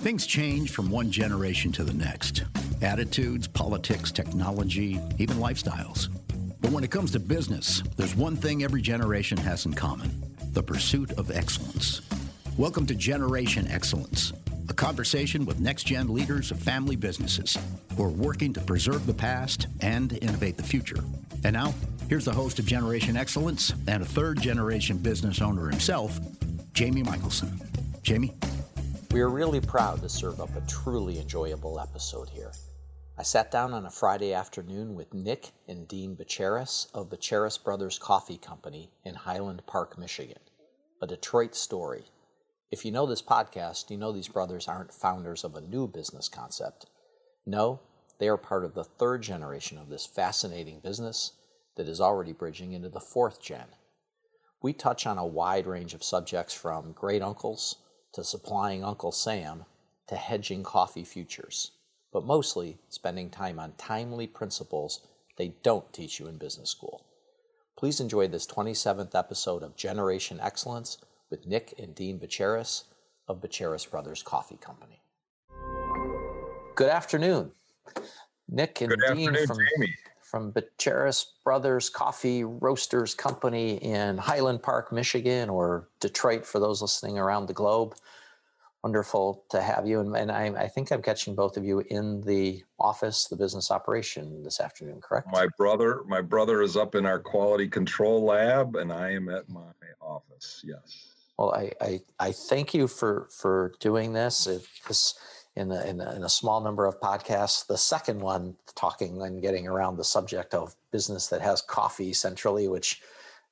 Things change from one generation to the next attitudes, politics, technology, even lifestyles. But when it comes to business, there's one thing every generation has in common the pursuit of excellence. Welcome to Generation Excellence, a conversation with next gen leaders of family businesses who are working to preserve the past and innovate the future. And now, here's the host of Generation Excellence and a third generation business owner himself, Jamie Michelson. Jamie? We are really proud to serve up a truly enjoyable episode here. I sat down on a Friday afternoon with Nick and Dean Bacheris of Bacheris Brothers Coffee Company in Highland Park, Michigan. A Detroit story. If you know this podcast, you know these brothers aren't founders of a new business concept. No, they are part of the third generation of this fascinating business that is already bridging into the fourth gen. We touch on a wide range of subjects from great uncles to supplying Uncle Sam to hedging coffee futures, but mostly spending time on timely principles they don't teach you in business school. Please enjoy this 27th episode of Generation Excellence with Nick and Dean Bacheris of Bacheris Brothers Coffee Company. Good afternoon. Nick and Good Dean from, Jamie. From Bacheris Brothers Coffee Roasters Company in Highland Park, Michigan, or Detroit for those listening around the globe. Wonderful to have you. And, and I, I, think I'm catching both of you in the office, the business operation this afternoon, correct? My brother, my brother is up in our quality control lab, and I am at my office. Yes. Well, I, I, I thank you for for doing this. It, this in a, in a, in a small number of podcasts. The second one talking and getting around the subject of business that has coffee centrally, which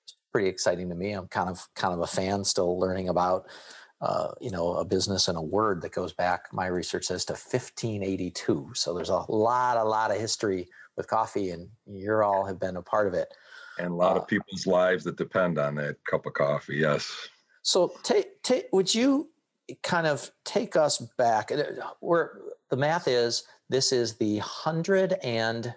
is pretty exciting to me. I'm kind of kind of a fan, still learning about uh, you know a business and a word that goes back. My research says to 1582. So there's a lot a lot of history with coffee, and you all have been a part of it. And a lot uh, of people's lives that depend on that cup of coffee. Yes. So, take, take, would you kind of take us back? Uh, where the math is, this is the hundred and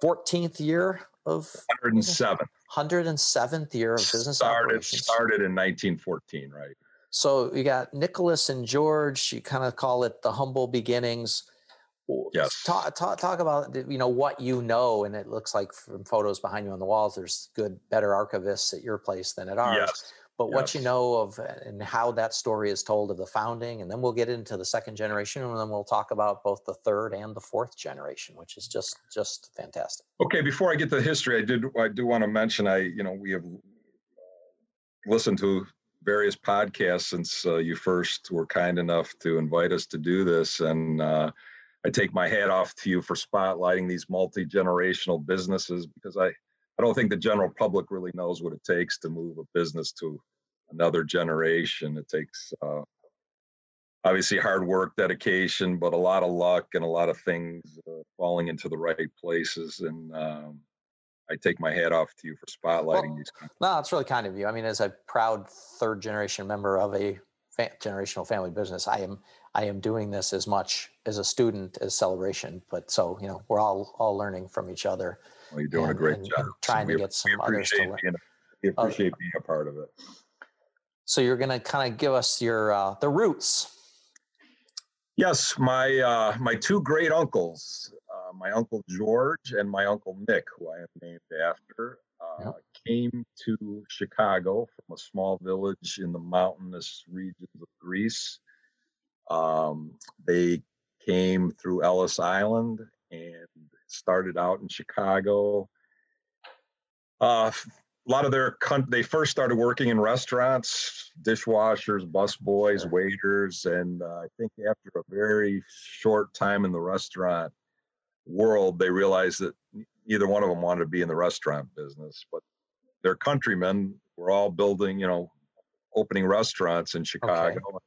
fourteenth year of 107. 107th year of business started, operations. Started in 1914, right? So you got Nicholas and George. You kind of call it the humble beginnings. Yes. Talk, talk, talk about you know what you know, and it looks like from photos behind you on the walls, there's good, better archivists at your place than at ours. Yes but yes. what you know of uh, and how that story is told of the founding and then we'll get into the second generation and then we'll talk about both the third and the fourth generation which is just just fantastic okay before i get to the history i did i do want to mention i you know we have listened to various podcasts since uh, you first were kind enough to invite us to do this and uh, i take my hat off to you for spotlighting these multi-generational businesses because i I don't think the general public really knows what it takes to move a business to another generation. It takes uh, obviously hard work, dedication, but a lot of luck and a lot of things uh, falling into the right places. And um, I take my hat off to you for spotlighting well, these. No, it's really kind of you. I mean, as a proud third generation member of a fa- generational family business, I am I am doing this as much as a student as celebration. But so you know, we're all all learning from each other. Well, you're doing and, a great job. Trying so to get some others to learn. Being, we appreciate being a part of it. So you're going to kind of give us your uh, the roots. Yes, my uh, my two great uncles, uh, my uncle George and my uncle Nick, who I am named after, uh, yep. came to Chicago from a small village in the mountainous regions of Greece. Um, they came through Ellis Island and started out in Chicago. Uh, a lot of their they first started working in restaurants, dishwashers, bus boys, waiters, and uh, I think after a very short time in the restaurant world, they realized that neither one of them wanted to be in the restaurant business, but their countrymen were all building, you know, opening restaurants in Chicago. Okay.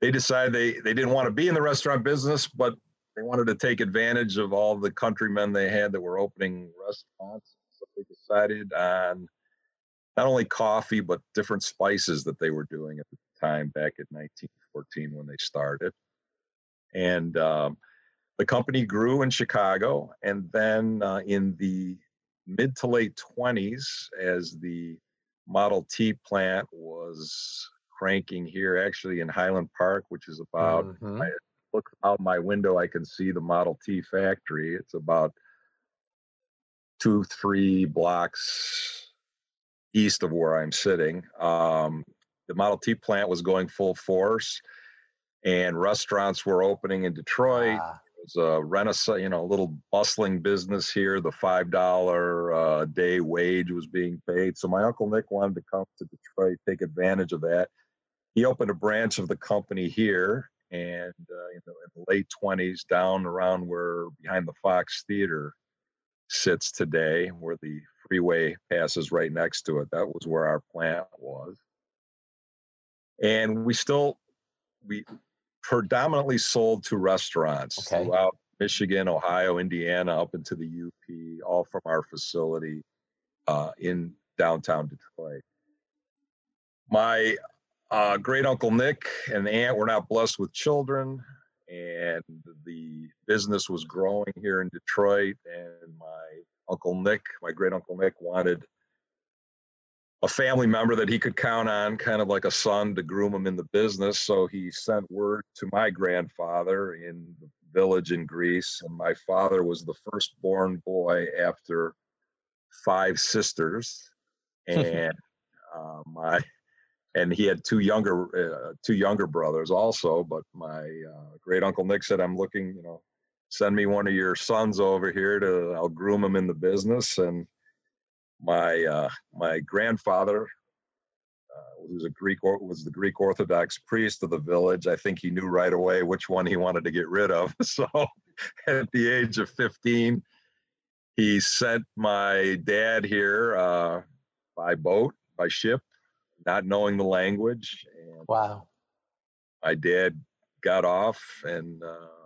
They decided they they didn't want to be in the restaurant business, but they wanted to take advantage of all the countrymen they had that were opening restaurants. They decided on not only coffee, but different spices that they were doing at the time back in 1914 when they started. And um, the company grew in Chicago. And then uh, in the mid to late 20s, as the Model T plant was cranking here, actually in Highland Park, which is about. Mm-hmm. I look out my window, I can see the Model T factory. It's about two, three blocks east of where I'm sitting. Um, the Model T plant was going full force, and restaurants were opening in Detroit. Ah. It was a renaissance, you know, a little bustling business here. The five dollar uh, day wage was being paid, so my uncle Nick wanted to come to Detroit, take advantage of that. He opened a branch of the company here, and uh, you know, in the late twenties, down around where behind the Fox Theater sits today, where the freeway passes right next to it. That was where our plant was and we still we predominantly sold to restaurants okay. throughout Michigan, Ohio, Indiana, up into the UP, all from our facility uh, in downtown Detroit. My uh, great uncle Nick and aunt were not blessed with children, and the business was growing here in Detroit. And my uncle Nick, my great uncle Nick, wanted a family member that he could count on, kind of like a son to groom him in the business. So he sent word to my grandfather in the village in Greece. And my father was the firstborn boy after five sisters. And uh, my and he had two younger uh, two younger brothers also but my uh, great uncle nick said i'm looking you know send me one of your sons over here to i'll groom him in the business and my uh, my grandfather uh, was a Greek was the Greek Orthodox priest of the village. I think he knew right away which one he wanted to get rid of. So at the age of 15, he sent my dad here uh, by boat, by ship, not knowing the language. And wow. My dad got off and uh,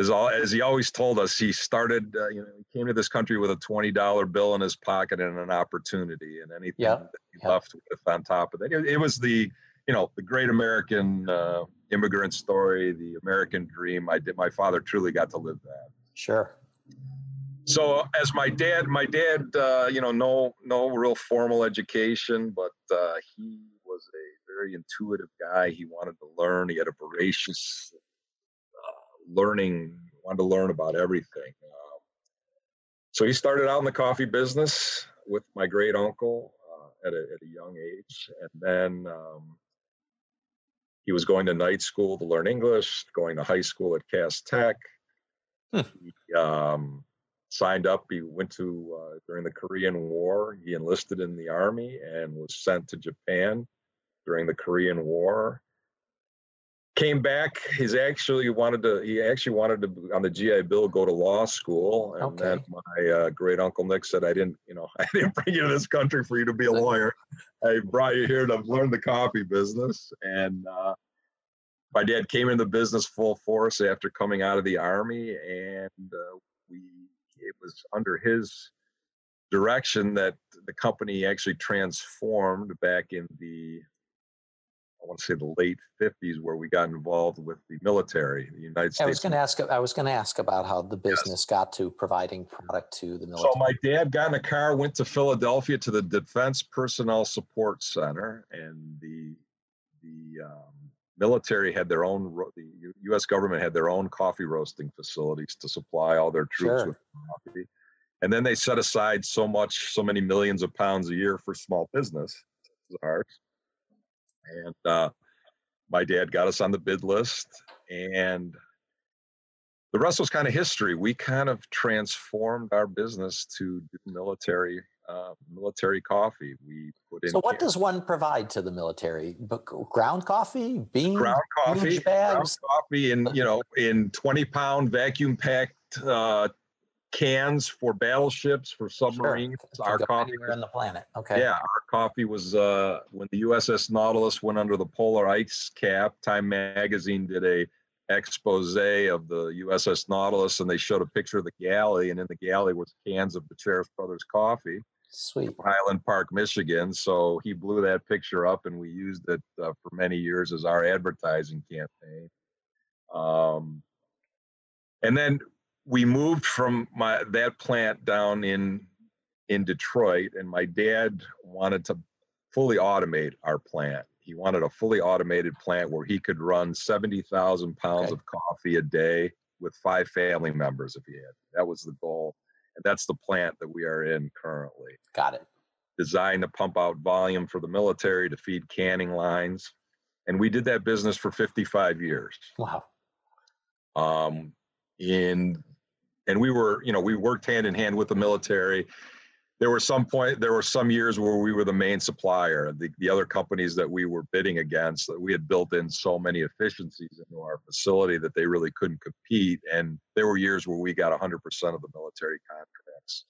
as all as he always told us, he started. Uh, you know, he came to this country with a twenty dollar bill in his pocket and an opportunity, and anything that he left with on top of that. It, it, was the you know the great American uh, immigrant story, the American dream. I did. My father truly got to live that. Sure. So as my dad, my dad, uh, you know, no no real formal education, but uh, he was a very intuitive guy. He wanted to learn. He had a voracious learning, wanted to learn about everything. Um, so he started out in the coffee business with my great uncle uh, at, a, at, a, young age. And then um, he was going to night school to learn English, going to high school at Cass Tech. Hmm. He um, signed up. He went to, uh, during the Korean War, he enlisted in the army and was sent to Japan during the Korean War came back. He's actually wanted to. He actually wanted to on the GI Bill go to law school, and okay. then my uh, great uncle Nick said, "I didn't, you know, I didn't bring you to this country for you to be a lawyer. I brought you here to learn the coffee business." And uh, my dad came into business full force after coming out of the army, and uh, we it was under his direction that the company actually transformed back in the I want to say the late 50s where we got involved with the military, the United States. I was going to ask. I was going to ask about how the business yes. got to providing product to the military. So my dad got in a car, went to Philadelphia to the Defense Personnel Support Center, and the the um, military had their own. The U.S. government had their own coffee roasting facilities to supply all their troops sure. with coffee, and then they set aside so much, so many millions of pounds a year for small business, ours and uh, my dad got us on the bid list, and the rest was kind of history. We kind of transformed our business to do military uh, military coffee. We put in. So, what does one provide to the military? Ground coffee, beans, ground coffee, bags, ground coffee, in you know in twenty pound vacuum packed uh, cans for battleships, for submarines. Sure. Our coffee anywhere on the planet. Okay. Yeah, our coffee was uh, when the USS Nautilus went under the polar ice cap. Time Magazine did a expose of the USS Nautilus, and they showed a picture of the galley, and in the galley was cans of the Brothers coffee. Sweet. Highland Park, Michigan. So he blew that picture up, and we used it uh, for many years as our advertising campaign. Um, and then we moved from my that plant down in in Detroit, and my dad wanted to fully automate our plant. He wanted a fully automated plant where he could run 70,000 pounds Okay. of coffee a day with five family members if he had. That was the goal. And that's the plant that we are in currently. Got it. Designed to pump out volume for the military to feed canning lines. And we did that business for 55 years. Wow. Um, in and we were, you know, we worked hand in hand with the military. There were some point, there were some years where we were the main supplier. The, the other companies that we were bidding against, that we had built in so many efficiencies into our facility that they really couldn't compete. And there were years where we got 100% of the military contracts.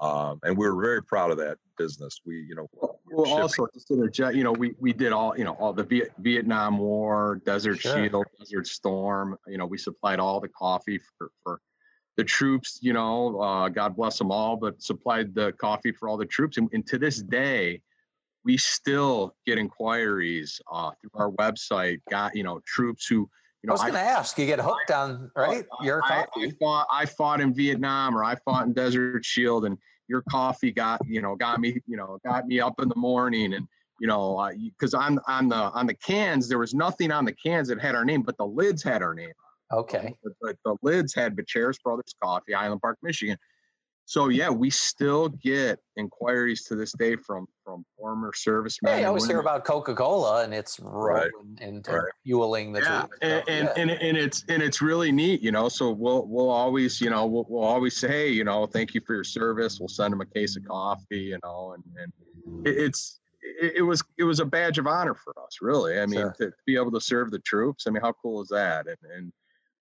Um, and we were very proud of that business. We, you know, we Well, shipping- also just interject, you know, we, we did all, you know, all the Viet, Vietnam War, Desert Sure. Shield, Desert Storm. You know, we supplied all the coffee for, for the troops. You know, uh, God bless them all, but supplied the coffee for all the troops. And, and to this day, we still get inquiries uh, through our website. Got you know troops who you know. I was going to ask. You get hooked on right your I, I coffee. fought I fought in Vietnam or I fought in Desert Shield and your coffee got you know got me you know got me up in the morning and you know because on on the on the cans there was nothing on the cans that had our name but the lids had our name Um, okay. but, but the lids had Bacheris Brothers Coffee Highland Park Michigan so yeah we still get inquiries to this day from from former servicemen Yeah, you and always hear about Coca Cola and its role Right. in, in, in Right. fueling the yeah, troops. and, So, and, yeah. and and it's and it's really neat, you know. So we'll we'll always, you know, we'll, we'll always say, hey, you know, thank you for your service. We'll send them a case of coffee, you know, and and it, it's it, it was it was a badge of honor for us, really. I mean, Sure. to, to be able to serve the troops. I mean, how cool is that? And and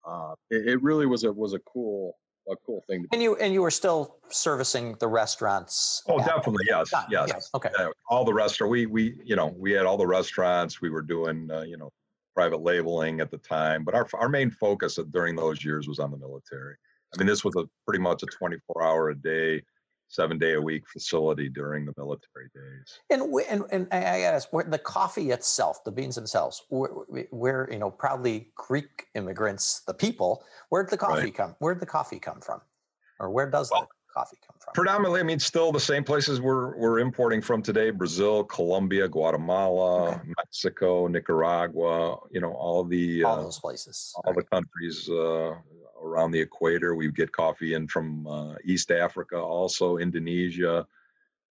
uh, it, it really was a was a cool a cool thing. To and you and you were still servicing the restaurants. Oh, definitely. Yes. It, Yes. Okay. uh, all the restaurant we we you know we had all the restaurants we were doing uh, you know private labeling at the time but our our main focus during those years was on the military i mean this was a pretty much a 24 hour a day seven day a week facility during the military days And, and and I ask, where the coffee itself, the beans themselves, where, where you know proudly Greek immigrants, the people, where'd the coffee Right. come? Where'd the coffee come from, or where does Well, the coffee come from? predominantly i mean still the same places we're we're importing from today brazil colombia guatemala Okay. mexico nicaragua you know all the All uh, those places. all the countries uh, around the equator. We get coffee in from uh, East Africa, also Indonesia.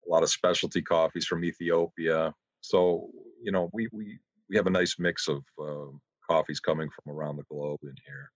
A lot of specialty coffees from Ethiopia. So you know, we we we have a nice mix of uh, coffees coming from around the globe in here.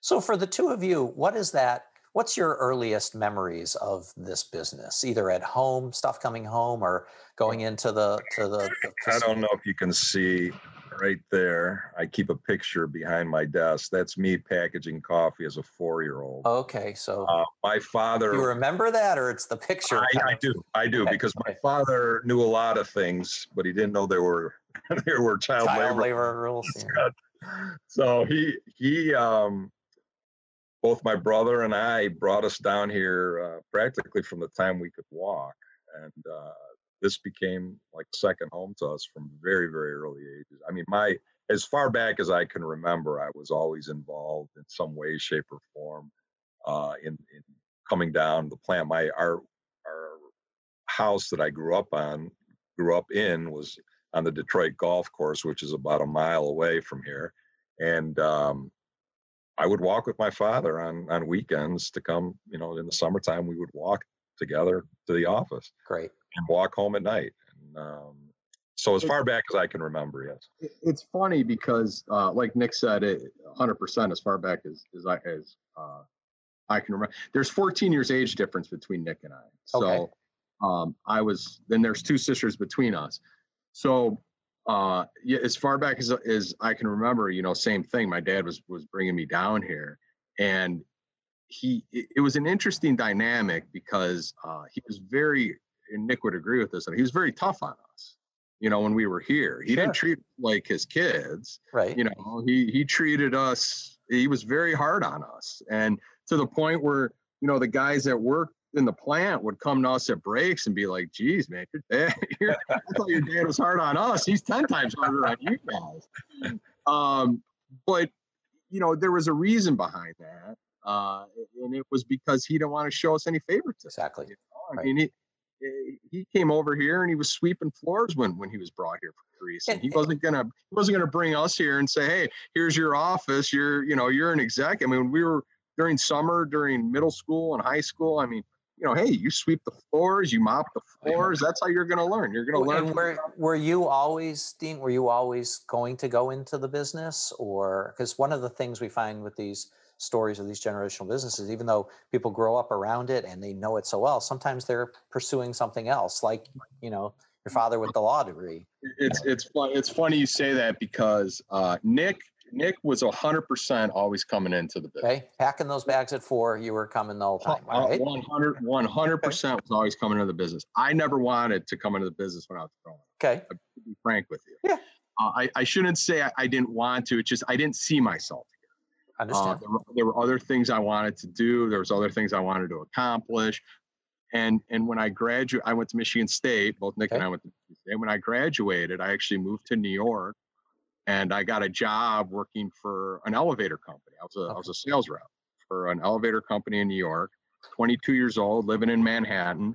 So for the two of you, what is that? What's your earliest memories of this business? Either at home, stuff coming home, or going into the to the. the I don't know if you can see right there. I keep a picture behind my desk. That's me packaging coffee as a four-year-old. Okay, so Uh, my father. you remember that, or it's the picture? I, I do, I do, Okay, because my father knew a lot of things, but he didn't know there were there were child, Child labor. labor rules. yeah. So he he um both my brother and I brought us down here uh, practically from the time we could walk, and uh, this became like second home to us from very very early ages. I mean, my as far back as I can remember, I was always involved in some way, shape, or form uh, in in coming down the plant. My our our house that I grew up on grew up in was on the Detroit Golf Course, which is about a mile away from here, and um, I would walk with my father on on weekends to come. You know, in the summertime, we would walk together to the office Great. and walk home at night. And um, so, as far back as I can remember, yes. it's funny because uh, like nick said it 100% as far back as as i as uh, i can remember there's 14 years age difference between nick and i so Okay. um, i was then there's two sisters between us so uh, yeah, as far back as as i can remember you know same thing my dad was was bringing me down here and he it, was an interesting dynamic because uh, he was very and nick would agree with this and he was very tough on us you know when we were here. He didn't treat like his kids Right. you know he he treated us he was very hard on us. And to the point where you know the guys that worked in the plant would come to us at breaks and be like geez man your dad, your, i thought your dad was hard on us. He's 10 times harder on you guys. Um but you know there was a reason behind that uh and it was because he didn't want to show us any favoritism Exactly. you know? i Right. mean he eh, he came over here and he was sweeping floors when when he was brought here for Greece, and he wasn't gonna he wasn't gonna bring us here and say, hey, here's your office. You're you know you're an exec. I mean, we were during summer, during middle school and high school. I mean, you know, hey, you sweep the floors, you mop the floors. That's how you're going to learn. You're going to learn. And were, were you always, Dean, were you always going to go into the business? Or because one of the things we find with these stories of these generational businesses, even though people grow up around it and they know it so well, sometimes they're pursuing something else, like, you know, your father with the law degree. It's it's fun. It's funny you say that because uh, Nick Nick was hundred percent always coming into the business. Okay, packing those bags at four, you were coming the whole time. All right, 100 percent was always coming into the business. I never wanted to come into the business when I was growing. Okay, to be frank with you. Yeah, uh, I I shouldn't say I, I, didn't want to. It's just I didn't see myself. Uh, understand. Uh, there, were, there were other things I wanted to do. There was other things I wanted to accomplish. And and when I graduated, I went to Michigan State. Both Nick okay. and I went to Michigan State. When I graduated, I actually moved to New York and I got a job working for an elevator company. I was a, okay. I was a sales rep for an elevator company in New York. 22 years old, living in Manhattan.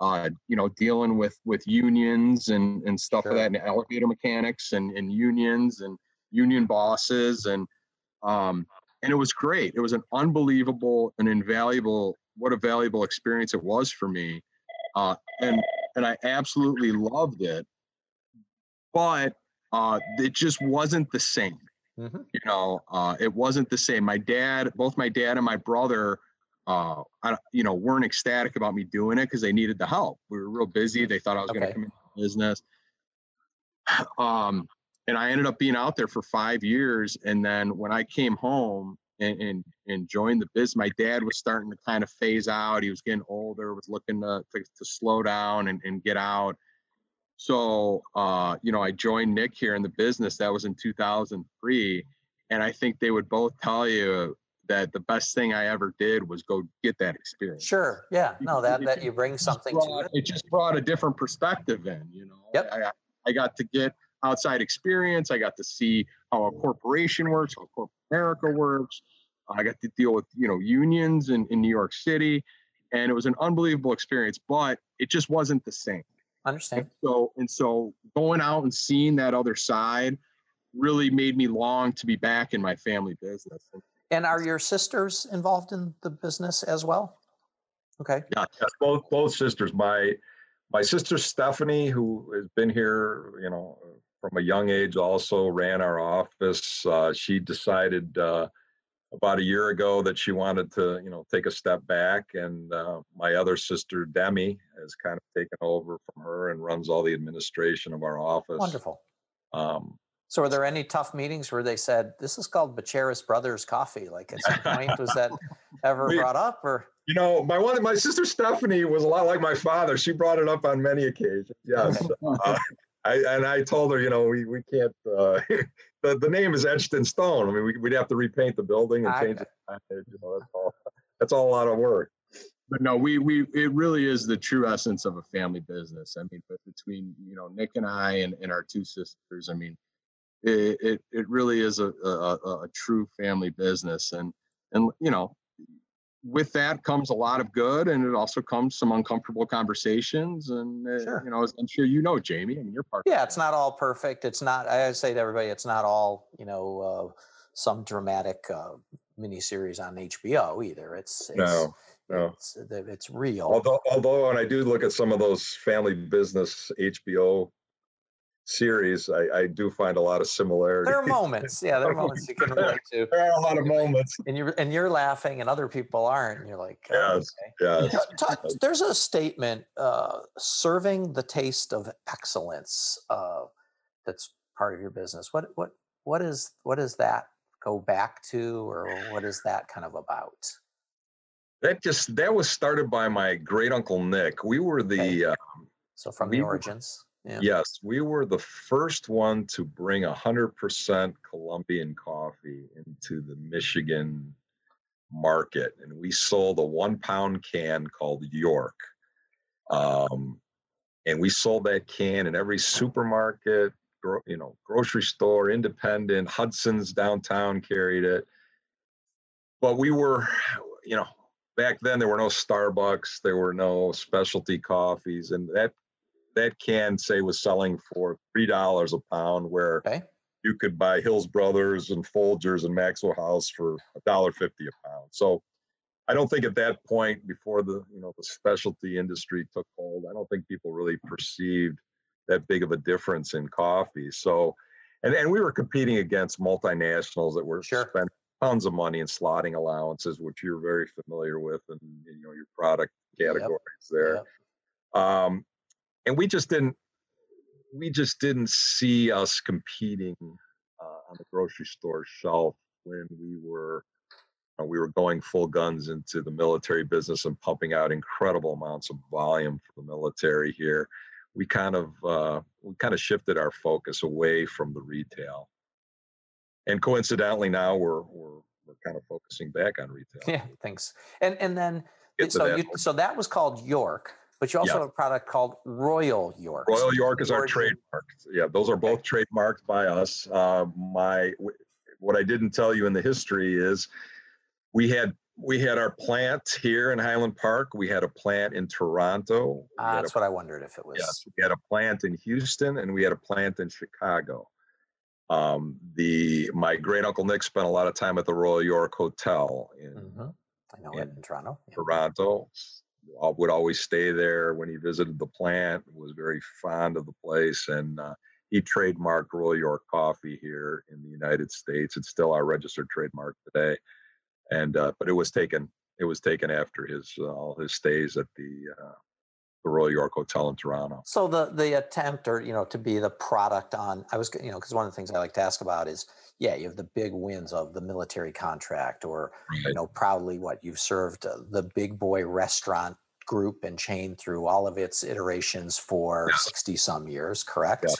Uh, you know, dealing with with unions and and stuff sure. like that, and elevator mechanics and and unions and union bosses and um and it was great. It was an unbelievable and invaluable what a valuable experience it was for me. Uh, and and I absolutely loved it. But uh, it just wasn't the same. Mm-hmm. You know, uh, it wasn't the same. My dad, both my dad and my brother, uh, I, you know, weren't ecstatic about me doing it because they needed the help. We were real busy. They thought I was okay. going to come into business. Um, and I ended up being out there for five years. And then when I came home and, and, and joined the business, my dad was starting to kind of phase out. He was getting older, was looking to, to, to slow down and, and get out. So, uh, you know, I joined Nick here in the business. That was in 2003. And I think they would both tell you that the best thing I ever did was go get that experience. Sure. Yeah. No, that, that you bring something brought, to it. It just brought a different perspective in, you know. Yep. I, I got to get outside experience. I got to see how a corporation works, how corporate America works. I got to deal with, you know, unions in, in New York City. And it was an unbelievable experience, but it just wasn't the same. Understand. And so and so going out and seeing that other side really made me long to be back in my family business. And are your sisters involved in the business as well? Okay. Yeah, yes, both both sisters. My my sister Stephanie, who has been here, you know, from a young age, also ran our office. Uh, she decided uh, about a year ago that she wanted to, you know, take a step back. And uh, my other sister, Demi, has kind of taken over from her and runs all the administration of our office. Wonderful. Um, so, were there any tough meetings where they said, "This is called Bacheris Brothers Coffee"? Like at some point, was that ever we, brought up? Or you know, my one, my sister Stephanie was a lot like my father. She brought it up on many occasions. Yes, uh, I, and I told her, you know, we we can't. Uh, the, the name is etched in stone. I mean, we, would have to repaint the building and change it. You know, that's all. That's all a lot of work. But no, we we it really is the true essence of a family business. I mean, but between you know Nick and I and, and our two sisters, I mean, it it, it really is a, a, a true family business. And and you know, with that comes a lot of good and it also comes some uncomfortable conversations and uh, you know i'm sure you know jamie i mean you're part yeah it's not all perfect. It's not i say to everybody it's not all you know uh, some dramatic uh, miniseries on hbo either. It's, it's no no. it's, it's real. Although although and i do look at some of those family business hbo series, I, I do find a lot of similarity. There are moments, yeah, there are moments you can relate to. There are a lot of moments, and you're and you're laughing, and other people aren't. And you're like, oh, yes, okay. yes. there's a statement, uh, serving the taste of excellence. Uh, that's part of your business. What what what is what does that go back to, or what is that kind of about? That just that was started by my great uncle Nick. We were the okay. uh, so from the origins. Yeah. Yes, we were the first one to bring 100% Colombian coffee into the Michigan market. And we sold a one pound can called York. Um, and we sold that can in every supermarket, you know, grocery store, independent, Hudson's downtown carried it. But we were, you know, back then there were no Starbucks, there were no specialty coffees, and that that can say was selling for three dollars a pound, where Okay. you could buy Hills Brothers and Folgers and Maxwell House for a dollar fifty a pound. So I don't think at that point, before the you know the specialty industry took hold, I don't think people really perceived that big of a difference in coffee. So, and and we were competing against multinationals that were Sure. spending tons of money in slotting allowances, which you're very familiar with, and you know your product Yep. categories there. Yep. Um, and we just didn't we just didn't see us competing uh, on the grocery store shelf when we were uh, we were going full guns into the military business and pumping out incredible amounts of volume for the military here. We kind of uh, we kind of shifted our focus away from the retail, and coincidentally now we're we're we're kind of focusing back on retail. Yeah, thanks. And and then so that you so that was called York, but you also Yeah. have a product called Royal York. Royal York is our trademark. Yeah, those are both trademarked by us. Uh, my what I didn't tell you in the history is we had we had our plant here in Highland Park. We had a plant in Toronto. Ah, had a, that's what I wondered if it was. yes, we had a plant in Houston, and we had a plant in Chicago. Um, the my great uncle Nick spent a lot of time at the Royal York Hotel in Mhm. I know Yeah. it in Toronto. Yeah. Toronto. Would always stay there when he visited the plant. Was very fond of the place, and uh, he trademarked Royal York coffee here in the United States. It's still our registered trademark today, and uh, but it was taken it was taken after his uh, all his stays at the uh, the Royal York Hotel in Toronto. So the the attempt, or you know, to be the product on, I was, you know, because one of the things I like to ask about is, yeah, you have the big wins of the military contract, or you know, proudly what you've served uh, the big boy restaurant group and chain through all of its iterations for Yes. sixty some years, correct? Yeah.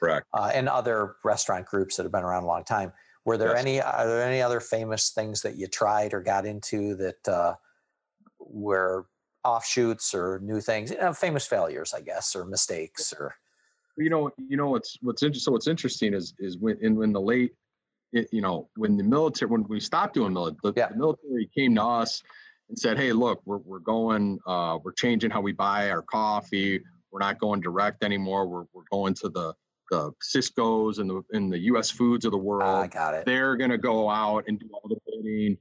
Correct. Uh, and other restaurant groups that have been around a long time. Were there Yes. any? Are there any other famous things that you tried or got into that uh, were offshoots or new things? You know, famous failures, I guess, or mistakes, or you know you know what's what's interesting so what's interesting is is when in when the late it, you know when the military when we stopped doing military the, Yeah. the military came to us and said hey look we're, we're going uh we're changing how we buy our coffee we're not going direct anymore we're, we're going to the the Sysco's and the in the us foods of the world Ah, I got it. they're going to go out and do all the bidding.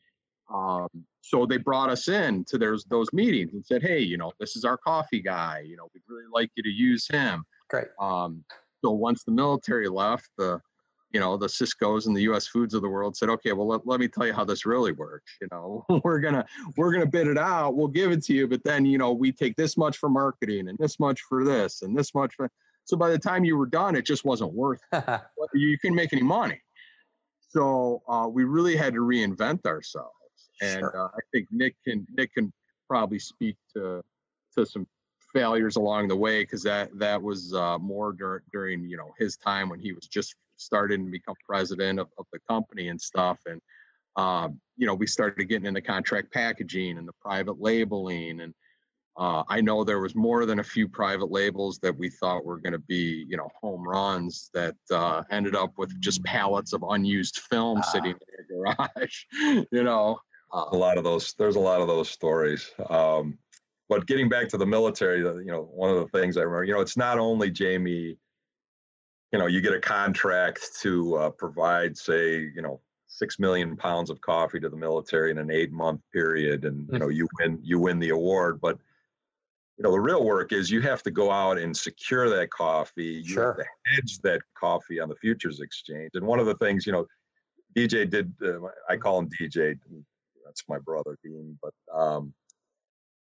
Um, so they brought us in to those those meetings and said, "Hey, you know, this is our coffee guy. You know, we'd really like you to use him." Great. Um, so once the military left, the you know the Sysco's and the U.S. Foods of the world said, "Okay, well let, let me tell you how this really works. You know, we're gonna we're gonna bid it out. We'll give it to you, but then you know we take this much for marketing and this much for this and this much for." So by the time you were done, it just wasn't worth you couldn't make any money. So uh, we really had to reinvent ourselves. And Sure. uh, I think Nick can Nick can probably speak to to some failures along the way because that that was uh, more dur- during you know his time when he was just starting to become president of, of the company and stuff. And um, you know we started getting into contract packaging and the private labeling and uh, I know there was more than a few private labels that we thought were going to be, you know, home runs that uh, ended up with just pallets of unused film Ah. sitting in the garage. you know, a uh, lot of those there's a lot of those stories. Um, but getting back to the military you know one of the things i remember you know it's not only jamie you know you get a contract to uh, provide say you know six million pounds of coffee to the military in an eight month period and you know you win you win the award. But you know the real work is you have to go out and secure that coffee. You Sure. have to hedge that coffee on the futures exchange. And one of the things you know dj did uh, i call him dj that's my brother Dean. But um,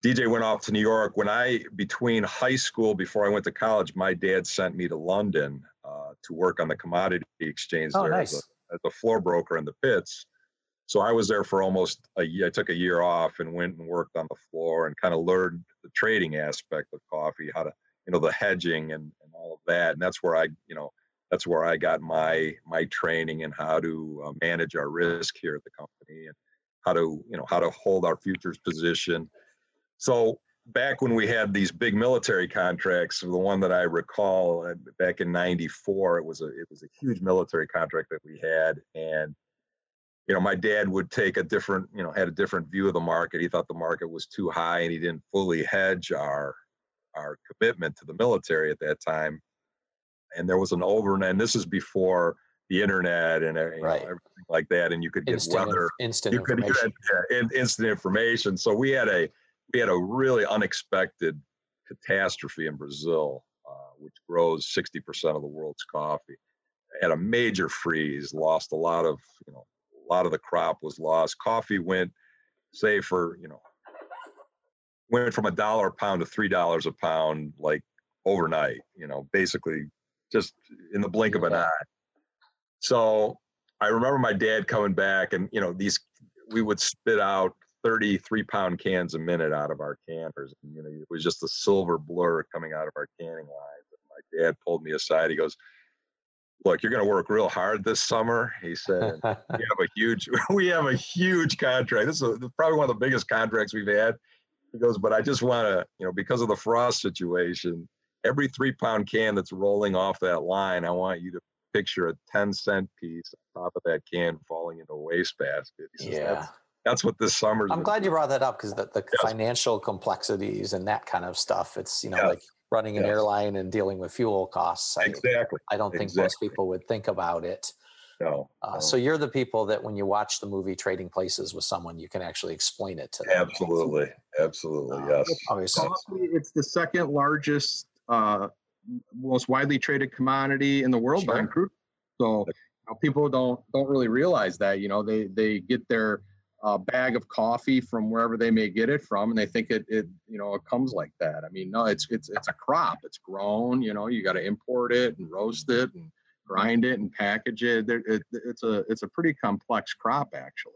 DJ went off to New York when I between high school before I went to college. My dad sent me to London uh, to work on the commodity exchange oh, there nice. as, a, as a floor broker in the pits. So I was there for almost a year. I took a year off and went and worked on the floor and kind of learned the trading aspect of coffee, how to you know the hedging and, and all of that. And that's where I you know that's where I got my my training in how to uh, manage our risk here at the company and how to you know how to hold our futures position so back when we had these big military contracts the one that i recall uh, back in 94 it was a it was a huge military contract that we had and you know, my dad would take a different, you know, had a different view of the market. He thought the market was too high and he didn't fully hedge our our commitment to the military at that time. And there was an over and this is before the internet and uh, right. know, everything like that. And you could get instant, weather, instant you information. could get yeah, instant information. So we had a we had a really unexpected catastrophe in Brazil, uh, which grows 60% of the world's coffee. Had a major freeze, lost a lot of you know a lot of the crop was lost. Coffee went, say, for you know, went from a dollar a pound to three dollars a pound like overnight. You know, basically just in the blink of an eye. So I remember my dad coming back, and you know, these we would spit out 33 pound cans a minute out of our canners. And, you know, it was just a silver blur coming out of our canning lines. And my dad pulled me aside. He goes, look, you're going to work real hard this summer. He said, we have a huge, we have a huge contract. This is probably one of the biggest contracts we've had. He goes, but I just want to, you know, because of the frost situation, every three pound can that's rolling off that line, I want you to picture a 10 cent piece on top of that can falling into a wastebasket. Says, yeah. That's, that's, what this summer. I'm glad you brought that up because the, the yes. financial complexities and that kind of stuff, it's, you know, yes. like running an yes. airline and dealing with fuel costs. I, exactly. I don't think exactly. most people would think about it. No, uh, no, So you're the people that when you watch the movie Trading Places with someone, you can actually explain it to them. Absolutely, absolutely, uh, yes. Obviously, it's the second largest, uh, most widely traded commodity in the world sure. behind crude. So you know, people don't don't really realize that. You know, they they get their a bag of coffee from wherever they may get it from, and they think it, it you know it comes like that. I mean, no, it's it's it's a crop. It's grown. You know, you got to import it and roast it and grind it and package it. it. It's a it's a pretty complex crop actually.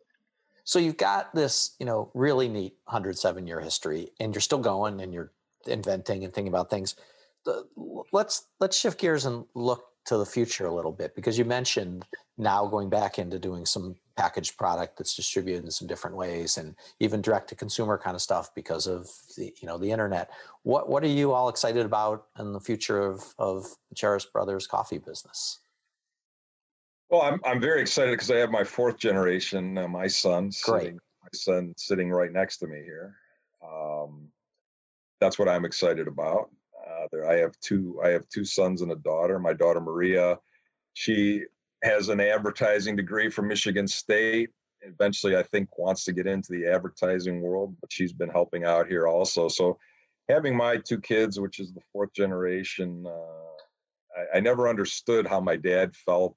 So you've got this, you know, really neat 107 year history, and you're still going and you're inventing and thinking about things. The, let's let's shift gears and look to the future a little bit because you mentioned now going back into doing some packaged product that's distributed in some different ways and even direct to consumer kind of stuff because of the you know the internet. What what are you all excited about in the future of of Cheris Brothers coffee business? Well I'm I'm very excited because I have my fourth generation uh, my son Great. Sitting, my son sitting right next to me here. Um, that's what I'm excited about I have two I have two sons and a daughter my daughter Maria she has an advertising degree from Michigan State. Eventually, I think wants to get into the advertising world, but she's been helping out here also. So, having my two kids, which is the fourth generation, uh, I, I, never understood how my dad felt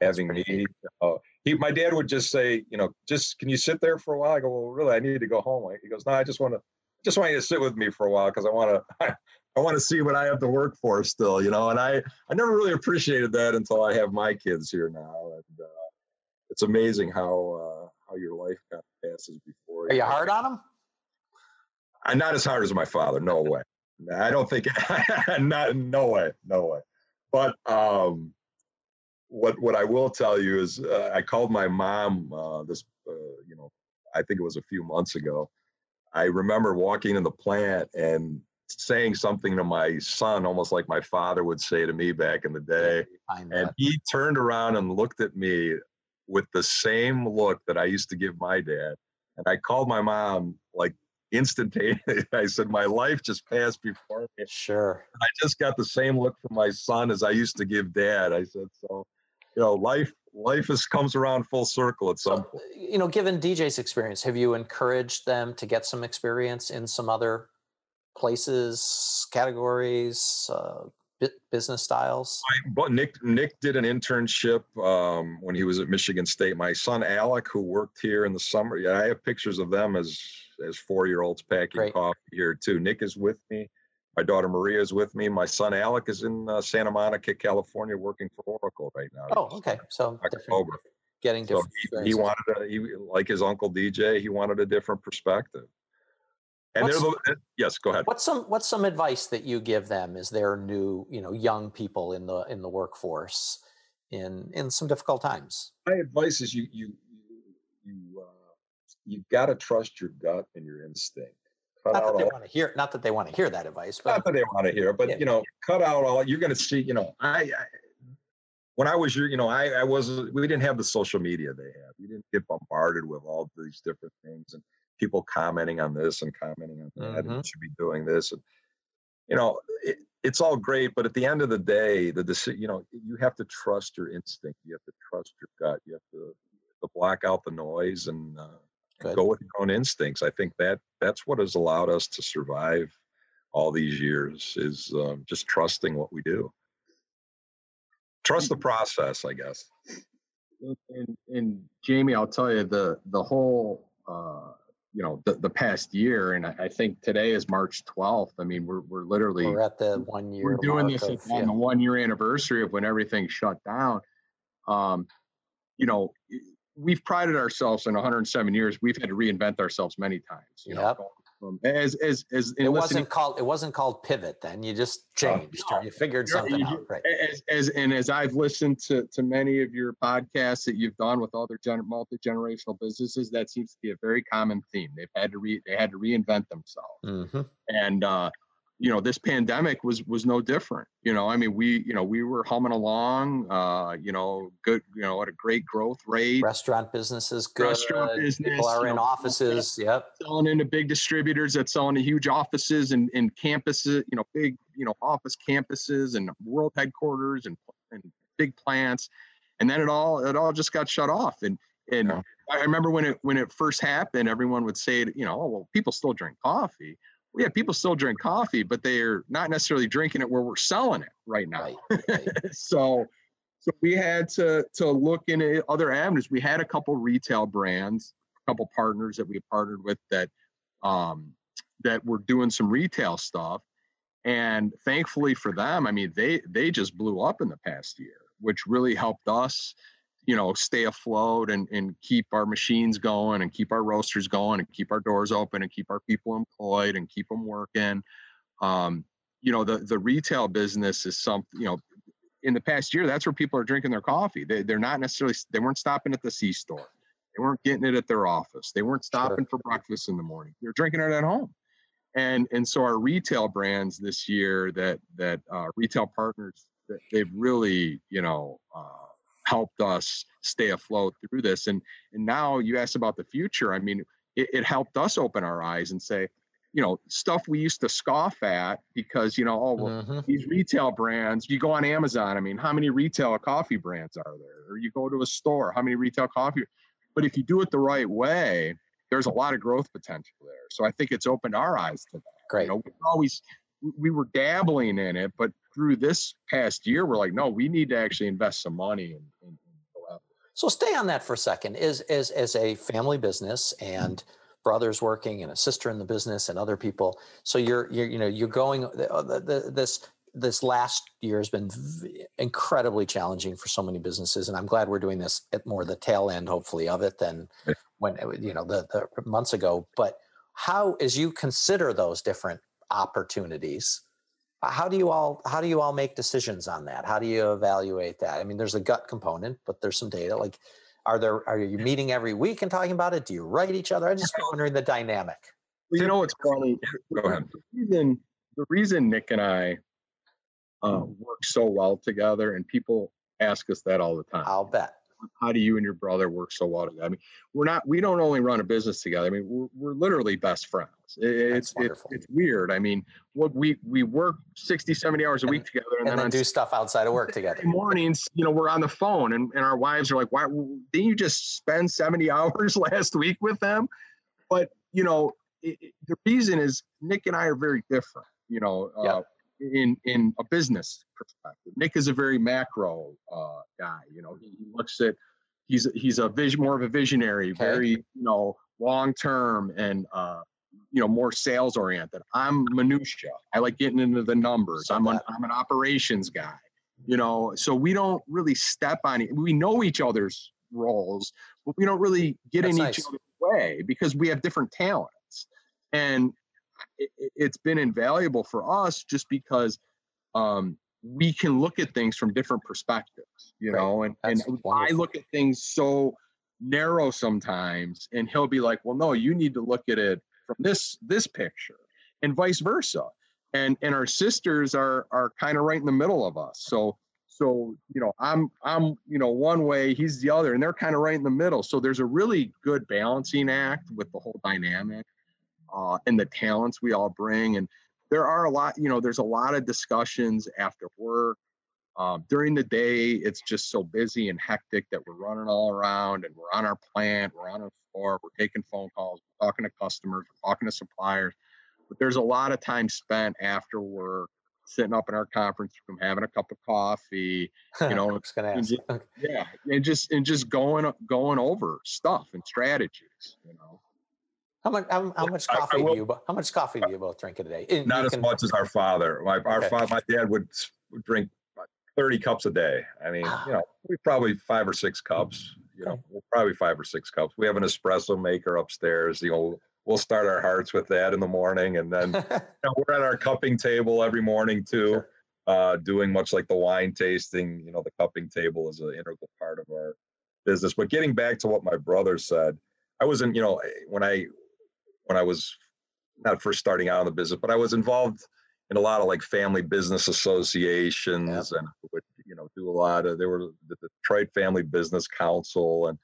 having me. Uh, he, my dad would just say, you know, just can you sit there for a while? I go, well, really, I need to go home. He goes, no, I just want to, just want you to sit with me for a while because I want to, I want to see what I have to work for still, you know. And I I never really appreciated that until I have my kids here now, and uh, it's amazing how uh, how your life kind of passes before. Are you hard on them? I'm not as hard as my father. No way. I don't think. not no way. No way. But um, what what I will tell you is, uh, I called my mom uh, this. Uh, you know, I think it was a few months ago. I remember walking in the plant and saying something to my son, almost like my father would say to me back in the day. And he turned around and looked at me with the same look that I used to give my dad. And I called my mom like instantaneously. I said, My life just passed before me. Sure. And I just got the same look from my son as I used to give dad. I said, So, you know, life life is comes around full circle at some so, point. You know, given DJ's experience, have you encouraged them to get some experience in some other places, categories, uh, business styles? I, but Nick Nick did an internship um, when he was at Michigan State. My son Alec, who worked here in the summer, yeah, I have pictures of them as as four year olds packing Great. coffee here too. Nick is with me. My daughter Maria is with me. My son Alec is in uh, Santa Monica, California, working for Oracle right now. Oh, okay. So October. getting different. So he, he wanted a, he, like his uncle DJ, he wanted a different perspective. And what's, the, yes, go ahead. What's some what's some advice that you give them as they're new, you know, young people in the in the workforce in in some difficult times? My advice is you you you uh, you got to trust your gut and your instinct. Cut not that they all, want to hear. Not that they want to hear that advice. But, not that they want to hear, but yeah. you know, cut out all. You're going to see. You know, I, I when I was your, you know, I, I was, we didn't have the social media they have. We didn't get bombarded with all these different things and people commenting on this and commenting on that. Mm-hmm. And you should be doing this. And, you know, it, it's all great, but at the end of the day, the decision, you know, you have to trust your instinct. You have to trust your gut. You have to, to block out the noise and uh, go with your own instincts. I think that that's what has allowed us to survive all these years is um, just trusting what we do. Trust the process, I guess. And, and Jamie, I'll tell you the the whole uh, you know the, the past year and I, I, think today is march 12th i mean we're, we're literally we're at the one year we're doing this of, on yeah. the one year anniversary of when everything shut down um you know we've prided ourselves in 107 years we've had to reinvent ourselves many times you yep. know um, as as as it wasn't called it wasn't called pivot then you just uh, changed uh, no, you figured something you, out right. as, as and as i've listened to to many of your podcasts that you've done with other gener- multi-generational businesses that seems to be a very common theme. They've had to re they had to reinvent themselves. Mm-hmm. and uh you know this pandemic was was no different you know i mean we you know we were humming along uh you know good you know at a great growth rate. Restaurant businesses good restaurant business people are in know, offices yep. selling into big distributors that selling into huge offices and, and campuses you know big you know office campuses and world headquarters and and big plants. And then it all it all just got shut off. And and yeah. i remember when it when it first happened everyone would say you know oh, well people still drink coffee yeah, people still drink coffee, but they're not necessarily drinking it where we're selling it right now. Right, right. so, so we had to to look into other avenues. We had a couple retail brands, a couple partners that we partnered with that um, that were doing some retail stuff, and thankfully for them, I mean they they just blew up in the past year, which really helped us you know stay afloat and, and keep our machines going and keep our roasters going and keep our doors open and keep our people employed and keep them working. Um, you know the the retail business is something you know in the past year that's where people are drinking their coffee. They, they're not necessarily they weren't stopping at the c store. They weren't getting it at their office. They weren't stopping sure. for breakfast in the morning. They're drinking it at home. And and so our retail brands this year that that uh, retail partners that they've really you know uh, helped us stay afloat through this. And and now you asked about the future. I mean, it, it helped us open our eyes and say, you know, stuff we used to scoff at because, you know, oh, well, mm-hmm. these retail brands, you go on Amazon. I mean, how many retail coffee brands are there? Or you go to a store, how many retail coffee? But if you do it the right way, there's a lot of growth potential there. So I think it's opened our eyes to that. Great. You know, we always we were dabbling in it, but through this past year, we're like, no, we need to actually invest some money and, and, go out. So stay on that for a second. Is as as a family business and brothers working and a sister in the business and other people. So you're you're you know you're going uh, the, the, this this last year has been incredibly challenging for so many businesses and i'm glad we're doing this at more the tail end hopefully of it than when you know the, the months ago but how as you consider those different opportunities how do you all how do you all make decisions on that? How do you evaluate that? I mean there's a gut component but there's some data like are there are you meeting every week and talking about it? Do you write each other? I'm just wondering the dynamic. Well, you know what's funny? Go ahead. The reason, the reason nick and i uh, work so well together and people ask us that all the time. I'll bet how do you and your brother work so well together? I mean, we're not, we don't only run a business together. I mean, we're, we're literally best friends. It's, it's, it's weird. I mean, what we, we work 60, 70 hours a week together and, and then, then do stuff outside of work together. Mornings, you know, we're on the phone and, and our wives are like, why didn't you just spend 70 hours last week with them? But, you know, it, it, the reason is Nick and I are very different, you know, uh, in in a business perspective. Nick is a very macro uh, guy. You know, he, he, looks at he's he's a vision more of a visionary, okay. very you know long term and uh, you know more sales oriented. I'm minutia. I like getting into the numbers. I'm an, I'm an operations guy. You know, so we don't really step on it. We know each other's roles, but we don't really get That's in nice. each other's way because we have different talents. And it, has been invaluable for us just because um, we can look at things from different perspectives, you right. know, and, and I look at things so narrow sometimes and he'll be like, well, no, you need to look at it from this, this picture and vice versa. And, and our sisters are, are kind of right in the middle of us. So, so you know i'm i'm you know one way he's the other and they're kind of right in the middle so there's a really good balancing act with the whole dynamic uh, and the talents we all bring and there are a lot you know there's a lot of discussions after work. Um, during the day it's just so busy and hectic that we're running all around and we're on our plant we're on our floor we're taking phone calls we're talking to customers we're talking to suppliers. But there's a lot of time spent after work sitting up in our conference room, having a cup of coffee, you know, and just, yeah, and just and just going going over stuff and strategies, you know. How much how, how much coffee will, do you how much coffee do you both drink a day? And not as can, much as our father. My our okay. father, my dad would drink thirty cups a day. I mean, you know, we probably five or six cups. You know, probably five or six cups. We have an espresso maker upstairs. The old we'll start our hearts with that in the morning, and then you know, we're at our cupping table every morning too, sure. uh, doing much like the wine tasting. You know, the cupping table is an integral part of our business. But getting back to what my brother said, I wasn't, you know, when I when I was not first starting out in the business, but I was involved in a lot of like family business associations yep. and would you know do a lot of there were the Detroit Family Business Council and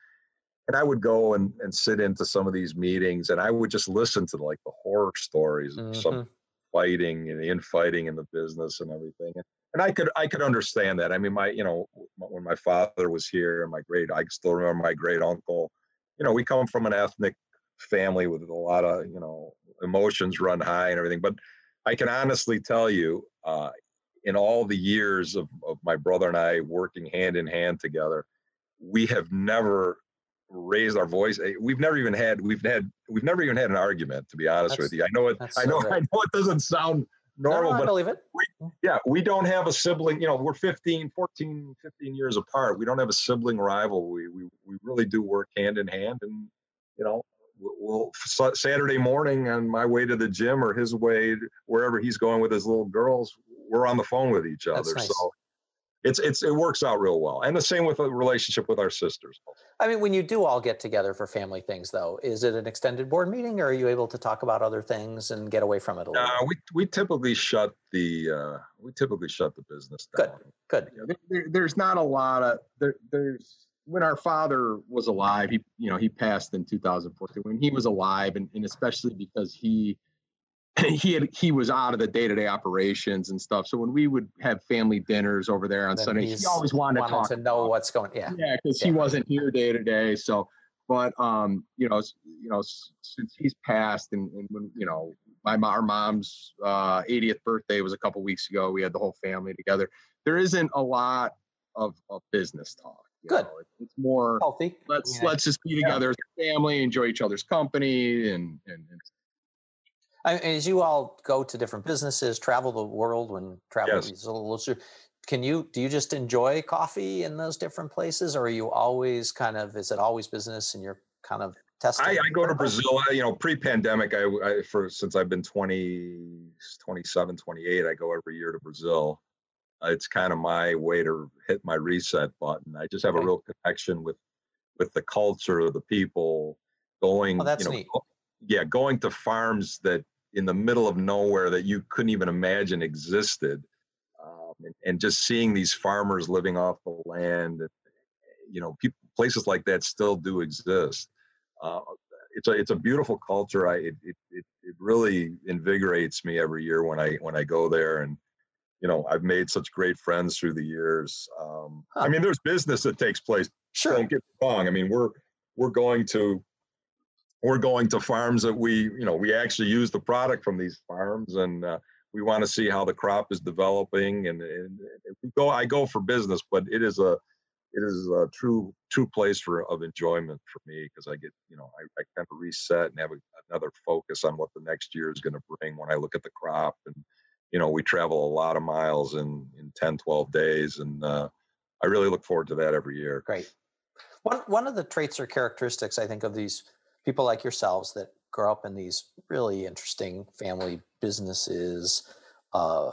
and I would go and, and sit into some of these meetings and I would just listen to like the horror stories of mm-hmm. some fighting and infighting in the business and everything. And, and I could I could understand that. I mean, my you know when my father was here and my great I still remember my great uncle. You know, we come from an ethnic family with a lot of you know emotions run high and everything. But I can honestly tell you, uh, in all the years of, of my brother and I working hand in hand together, we have never raised our voice. Eh, we've never even had we've had we've never even had an argument. To be honest that's, with you, I know it. I know. So I know it doesn't sound normal, no, but I believe it. We, mm. yeah, we don't have a sibling. You know, we're 15, 14, 15 years apart. We don't have a sibling rivalry. We we really do work hand in hand, and you know. We'll, Saturday morning on my way to the gym or his way wherever he's going with his little girls, we're on the phone with each other. Nice. So it's it's it works out real well. And the same with the relationship with our sisters. I mean when you do all get together for family things though is it an extended board meeting or are you able to talk about other things and get away from it a little uh, we, we typically shut the uh, we typically shut the business down. good. Good you know, there, there's not a lot of there, there's when our father was alive he you know he passed in 2014 when he was alive and, and especially because he he had he was out of the day to day operations and stuff. So when we would have family dinners over there on Sunday, he always wanted, wanted to talk to know what's going. Yeah, yeah, because yeah. he wasn't here day to day. So, but um, you know, you know, since he's passed, and, and when you know, my our mom's uh, 80th birthday was a couple weeks ago. We had the whole family together. There isn't a lot of, of business talk. Good. Know? It's more healthy. Let's yeah. let's just be together as a family, enjoy each other's company, and and, and I as you all go to different businesses, travel the world when travel yes. is a little looser, can you do you just enjoy coffee in those different places, or are you always kind of is it always business and you're kind of testing? I, I go to Brazil. You know, pre-pandemic, I, I for since I've been 20, 27, 28, I go every year to Brazil. Uh, it's kind of my way to hit my reset button. I just have okay. a real connection with with the culture, of the people, going. Oh, that's you know, neat. Yeah, going to farms that in the middle of nowhere that you couldn't even imagine existed. Um, and, and, just seeing these farmers living off the land, you know, people, places like that still do exist. Uh, it's a it's a beautiful culture. I it, it it really invigorates me every year when I when I go there, and you know I've made such great friends through the years. Um, huh. I mean, there's business that takes place. Sure. Don't get me wrong. I mean, we're we're going to we're going to farms that we, you know, we actually use the product from these farms, and uh, we want to see how the crop is developing. And, and go, I go for business, but it is a, it is a true, true place for of enjoyment for me because I get, you know, I, I kind of reset and have a, another focus on what the next year is going to bring when I look at the crop. And you know, we travel a lot of miles in in 10, 12 days, and uh, I really look forward to that every year. Great. One one of the traits or characteristics I think of these people like yourselves that grow up in these really interesting family businesses, uh,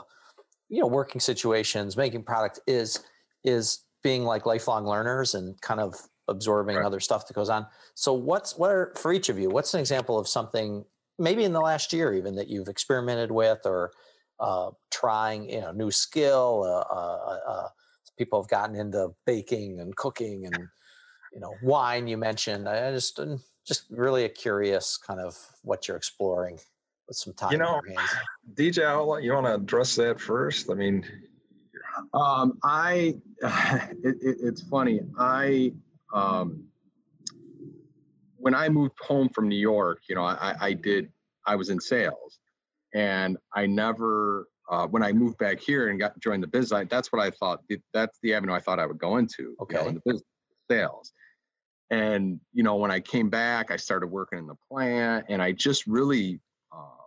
you know, working situations, making product is is being like lifelong learners and kind of absorbing right. other stuff that goes on. So what's what are for each of you? What's an example of something maybe in the last year even that you've experimented with or uh, trying you know new skill, uh, uh, uh people have gotten into baking and cooking and you know wine. You mentioned. I just just really a curious, kind of what you're exploring with some time. You know, DJ, I'll, you want to address that first? I mean, um, I it, it, it's funny. I um, when I moved home from New York, you know, I, I did I was in sales, and I never uh, when I moved back here and got joined the business, I, that's what I thought. That's the avenue I thought I would go into. Okay. You know, in the business sales. And you know, when I came back, I started working in the plant, and I just really uh,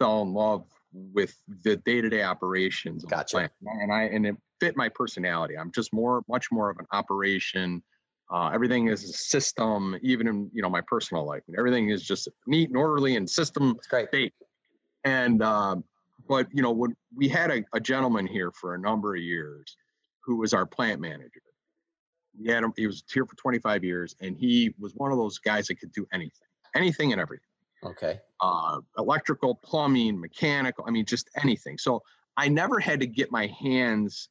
fell in love with the day-to-day operations of gotcha. the plant. And I and it fit my personality. I'm just more, much more of an operation. Uh, everything is a system, even in you know my personal life. And everything is just neat and orderly and system based. And um, but you know when we had a, a gentleman here for a number of years who was our plant manager. We had him he was here for 25 years and he was one of those guys that could do anything anything and everything. Okay. uh, electrical plumbing mechanical i mean just anything. So i never had to get my hands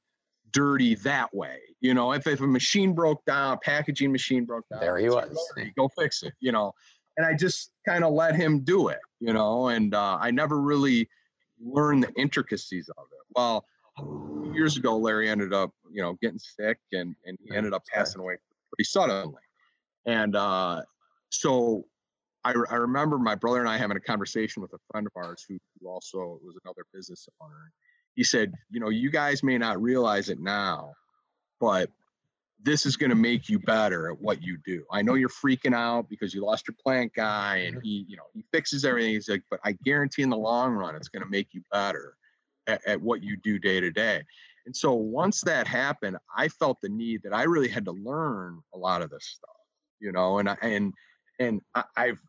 dirty that way you know? If, if a machine broke down a packaging machine broke down There he was. "Larry, go fix it you know and i just kind of let him do it you know and uh, i never really learned the intricacies of it. Well years ago larry ended up you know getting sick and and he ended up passing away pretty suddenly. And uh so I, I remember my brother and I having a conversation with a friend of ours who, who also was another business owner. He said, you know, you guys may not realize it now, but this is going to make you better at what you do. I know you're freaking out because you lost your plant guy and mm-hmm. he, you know, he fixes everything. He's like, but I guarantee in the long run, it's going to make you better at, at what you do day to day. And so once that happened, I felt the need that I really had to learn a lot of this stuff, you know, and I, and, and I, I've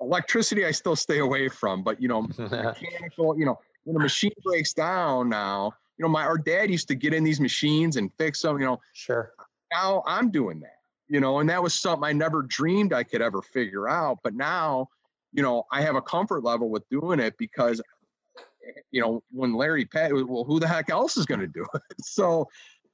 electricity I still stay away from, but you know, mechanical, you know, when a machine breaks down now, you know, my our dad used to get in these machines and fix them, you know, Sure. Now I'm doing that, you know, and that was something I never dreamed I could ever figure out. But now, you know, I have a comfort level with doing it because, you know, when Larry Pat, well, who the heck else is going to do it? So,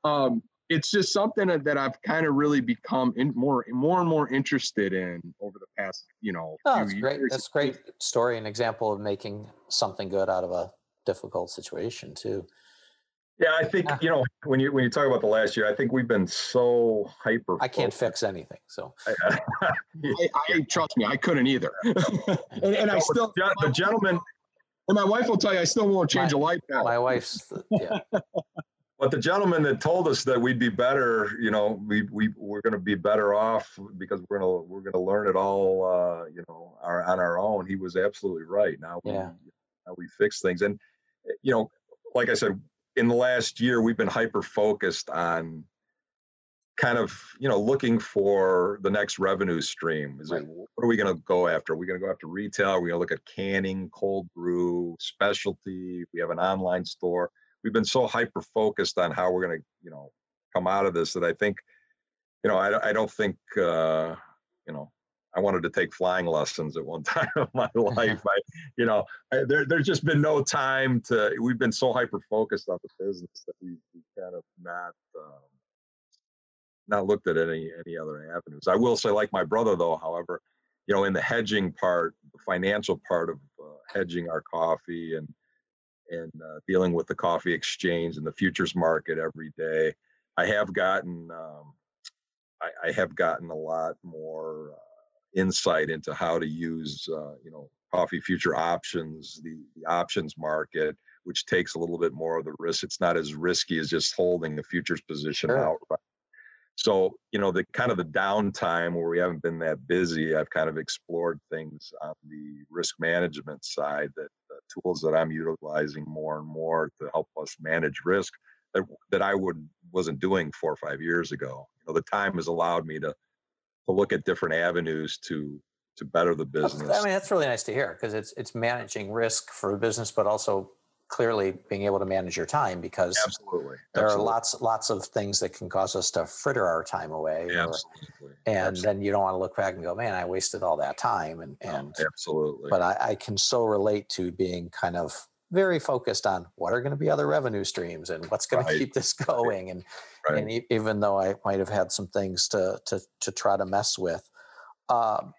um, it's just something that I've kind of really become in more, more and more interested in over the past, you know, Oh, few that's great. years. That's a great story and example of making something good out of a difficult situation too. Yeah, I think ah. you know when you when you talk about the last year, I think we've been so hyper. I can't fix anything. So I, uh, I trust me, I couldn't either. and, and I still, Gen- the gentleman, and my wife will tell you, I still won't change My- a light bulb. my wife's the- yeah. but the gentleman that told us that we'd be better, you know, we we we're going to be better off because we're gonna we're gonna learn it all, uh, you know, our, on our own. He was absolutely right. Now we Yeah. now we fix things, and eh, you know, like I said, in the last year we've been hyper focused on kind of you know looking for the next revenue stream. Is Right. it what are we going to go after? Are we going to go after retail? Are we going to look at canning cold brew specialty? We have an online store. We've been so hyper focused on how we're going to you know come out of this that i think you know i, I don't think uh you know i wanted to take flying lessons at one time of my life i you know I, there, there's just been no time to we've been so hyper focused on the business that we, we kind of not um, not looked at any any other avenues. I will say, like my brother, though, however, you know, in the hedging part, the financial part of uh, hedging our coffee and and uh, dealing with the coffee exchange and the futures market every day, I have gotten um, I, I have gotten a lot more uh, insight into how to use uh, you know coffee future options, the, the options market, which takes a little bit more of the risk. It's not as risky as just holding the futures position Sure. outright. So, you know, the kind of the downtime where we haven't been that busy, I've kind of explored things on the risk management side that the tools that I'm utilizing more and more to help us manage risk that, that I would wasn't doing four or five years ago. You know, the time has allowed me to to look at different avenues to to better the business. I mean, that's really nice to hear because it's it's managing risk for a business, but also clearly being able to manage your time because absolutely. there absolutely, are lots lots of things that can cause us to fritter our time away. or- Absolutely. and absolutely. then you don't want to look back and go, man, I wasted all that time. And No, and absolutely. but I, I can so relate to being kind of very focused on what are going to be other revenue streams and what's going right. to keep this going. And right. and even though I might have had some things to to to try to mess with, um,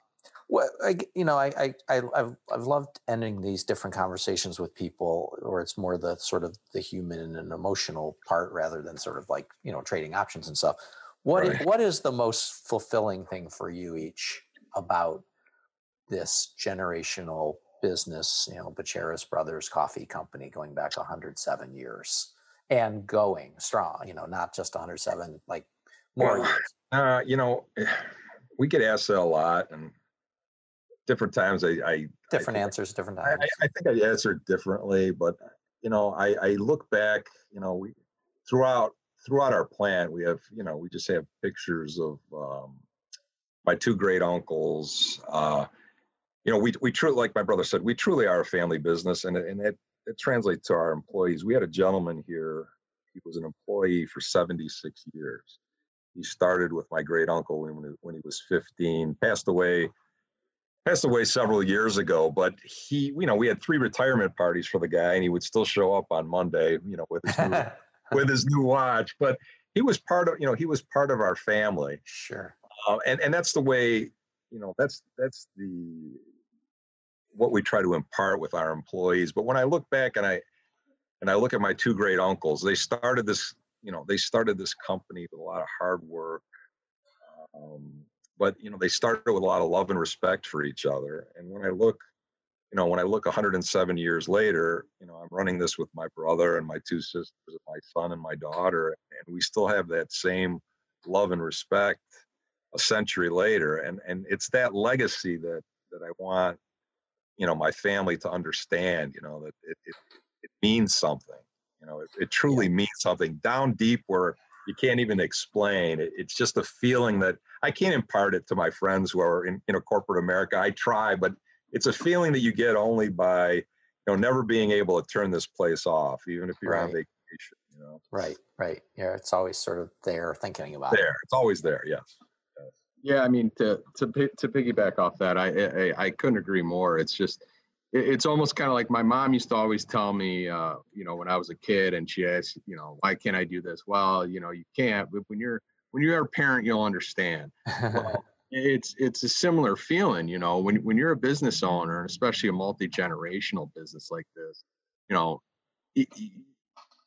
well, I, you know, I, I I've I've loved ending these different conversations with people where it's more the sort of the human and emotional part rather than sort of like you know trading options and stuff. What right. is, what is the most fulfilling thing for you each about this generational business, you know, Bacheris Brothers Coffee Company going back 107 years and going strong, you know, not just 107, like more well, years? Uh, you know, we get asked that a lot and different times I, I different I answers, different times. I, I, think I answered differently, but you know, I, I look back, you know, we throughout throughout our plant, we have, you know, we just have pictures of um, my two great uncles. Uh, you know, we we truly, like my brother said, we truly are a family business, and and it it translates to our employees. We had a gentleman here. He was an employee for 76 years. He started with my great uncle when when he was 15. Passed away passed away several years ago. But he, you know, we had three retirement parties for the guy, and he would still show up on Monday, you know, with his new, with his new watch. But he was part of, you know, he was part of our family. Sure. Uh, and and that's the way, you know, that's that's the what we try to impart with our employees. But when I look back and I and I look at my two great uncles, they started this, you know, they started this company with a lot of hard work. Um, but you know, they started with a lot of love and respect for each other. And when I look, you know, when I look 107 years later, you know, I'm running this with my brother and my two sisters, and my son and my daughter, and we still have that same love and respect a century later. And and it's that legacy that that I want you know my family to understand you know that it, it, it means something you know it, it truly yeah. means something down deep where you can't even explain it, it's just a feeling that i can't impart it to my friends who are in you know corporate america i try but it's a feeling that you get only by you know never being able to turn this place off even if you're right. on vacation you know right right yeah it's always sort of there thinking about there it. it's always there yes yeah, I mean to to to piggyback off that, I I, I couldn't agree more. It's just it's almost kind of like my mom used to always tell me, uh, you know, when I was a kid, and she asked, you know, why can't I do this? Well, you know, you can't. But when you're when you're a parent, you'll understand. well, it's it's a similar feeling, you know, when when you're a business owner, and especially a multi generational business like this, you know, it,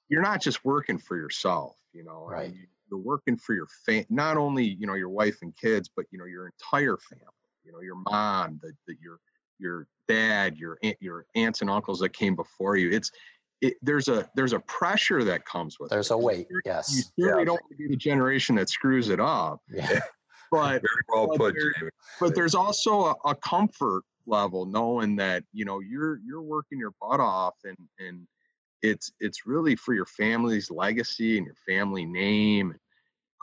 you're not just working for yourself, you know. Right. I mean, you're working for your fam not only you know your wife and kids but you know your entire family you know your mom the, the your your dad your aunt, your aunts and uncles that came before you it's it, there's a there's a pressure that comes with there's it. a weight yes you certainly yeah. don't want to be the generation that screws it up yeah. Eh, but very well but put there, but there's also a, a comfort level knowing that you know you're you're working your butt off and and it's it's really for your family's legacy and your family name